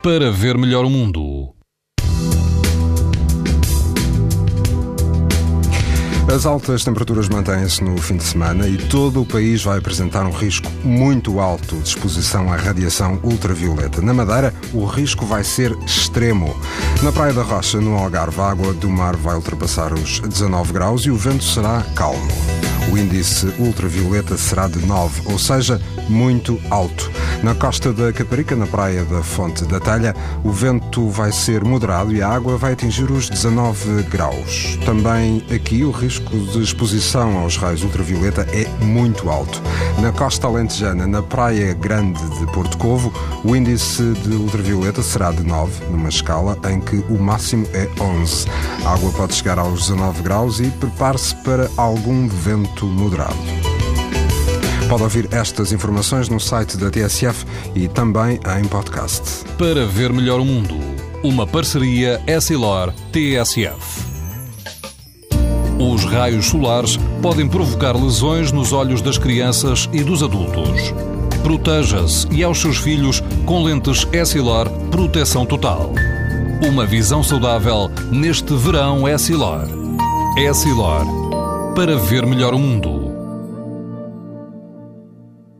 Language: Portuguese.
para ver melhor o mundo. As altas temperaturas mantêm-se no fim de semana e todo o país vai apresentar um risco muito alto de exposição à radiação ultravioleta. Na Madeira, o risco vai ser extremo. Na Praia da Rocha, no Algarve, a água do mar vai ultrapassar os 19 graus e o vento será calmo. O índice ultravioleta será de 9, ou seja, muito alto. Na costa da Caparica, na praia da Fonte da Telha, o vento vai ser moderado e a água vai atingir os 19 graus. Também aqui o risco de exposição aos raios ultravioleta é muito alto. Na costa alentejana, na praia grande de Porto Covo, o índice de ultravioleta será de 9, numa escala em que o máximo é 11. A água pode chegar aos 19 graus e prepare-se para algum vento moderado. Pode ouvir estas informações no site da TSF e também em podcast. Para ver melhor o mundo, uma parceria Essilor-TSF. Os raios solares podem provocar lesões nos olhos das crianças e dos adultos. Proteja-se e aos seus filhos com lentes Essilor Proteção Total. Uma visão saudável neste verão Essilor. Essilor para ver melhor o mundo.